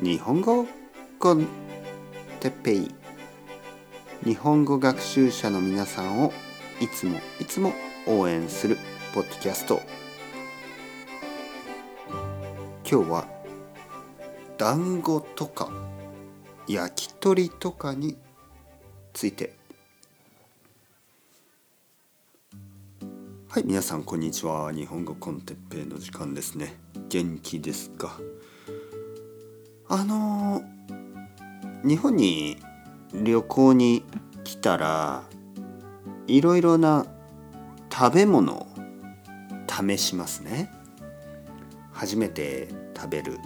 日本語コンテッペイ日本語学習者の皆さんをいつもいつも応援するポッドキャスト。今日は団子とか焼き鳥とかについて。はい皆さんこんにちは。日本語コンテッペイの時間ですね。元気ですか？あの日本に旅行に来たらいろいろな食べ物を試しますね。初めて食べる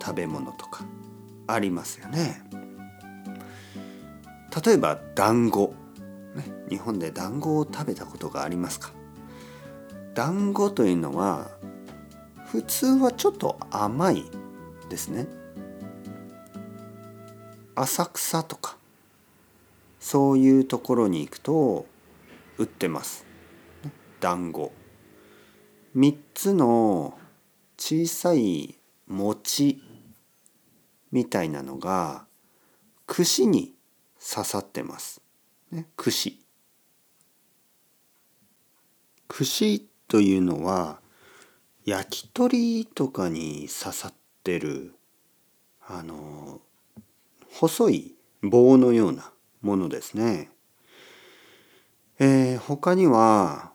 食べ物とかありますよね。例えば団子、ね、日本で団子を食べたことがありますか？団子というのは普通はちょっと甘いですね。浅草とかそういうところに行くと売ってます。団子。3つの小さい餅みたいなのが串に刺さってます、ね、串。串というのは焼き鳥とかに刺さってるあの細い棒のようなものですね。えー、他には、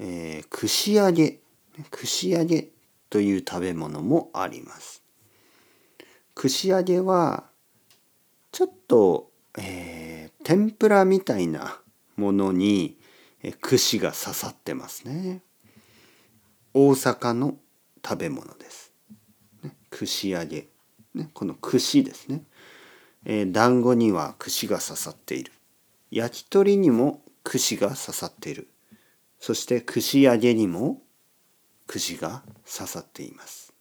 えー、串揚げ串揚げという食べ物もあります。串揚げはちょっと、えー、天ぷらみたいなものに、えー、串が刺さってますね。大阪の食べ物です。ね、串揚げ、ね、この串ですね。えー、団子には串が刺さっている。焼き鳥にも串が刺さっている。そして串揚げにも串が刺さっています。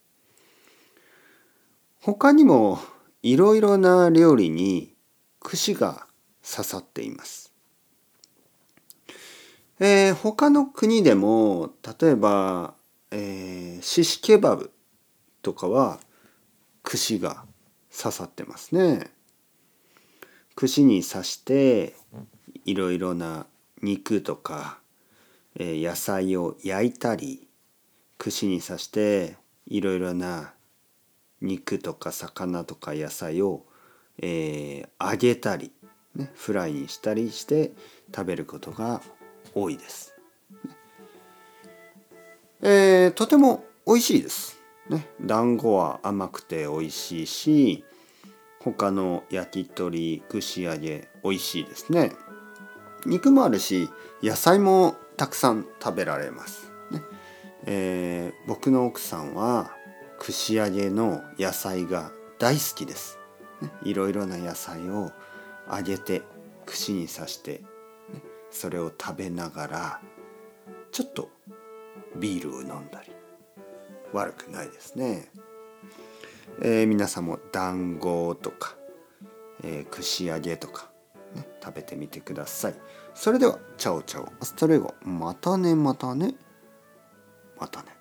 他にもいろいろな料理に串が刺さっています、えー、他の国でも例えば、えー、シシケバブとかは串が刺さってますね。串に刺していろいろな肉とか、えー、野菜を焼いたり串に刺していろいろな肉とか魚とか野菜を、えー、揚げたり、ね、フライにしたりして食べることが多いです。えー、とても美味しいです。ね、団子は甘くて美味しいし他の焼き鳥串揚げ美味しいですね。肉もあるし野菜もたくさん食べられます、ね。えー、僕の奥さんは串揚げの野菜が大好きです、ね、いろいろな野菜を揚げて串に刺して、ね、それを食べながらちょっとビールを飲んだり悪くないですね。えー、皆さんも団子とか、えー、串揚げとか、ね、食べてみてください。それでは、 ciao ciao、hasta luego、またねまたね、またね。